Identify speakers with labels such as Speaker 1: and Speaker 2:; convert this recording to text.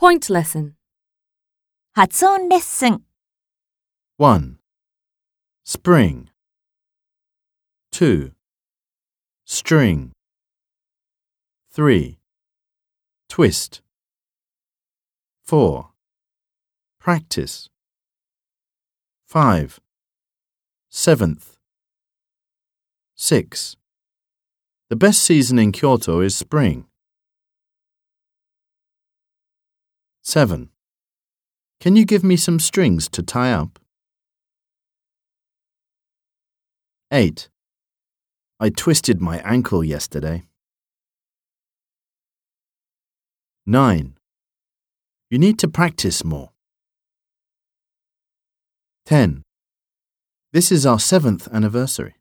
Speaker 1: Point lesson.
Speaker 2: 発音レッスン
Speaker 3: 1. Spring. 2. String. 3. Twist. 4. Practice. 5. Seventh. 6. The best season in Kyoto is spring. 7. Can you give me some strings to tie up? 8. I twisted my ankle yesterday. 9. You need to practice more. 10. This is our seventh anniversary.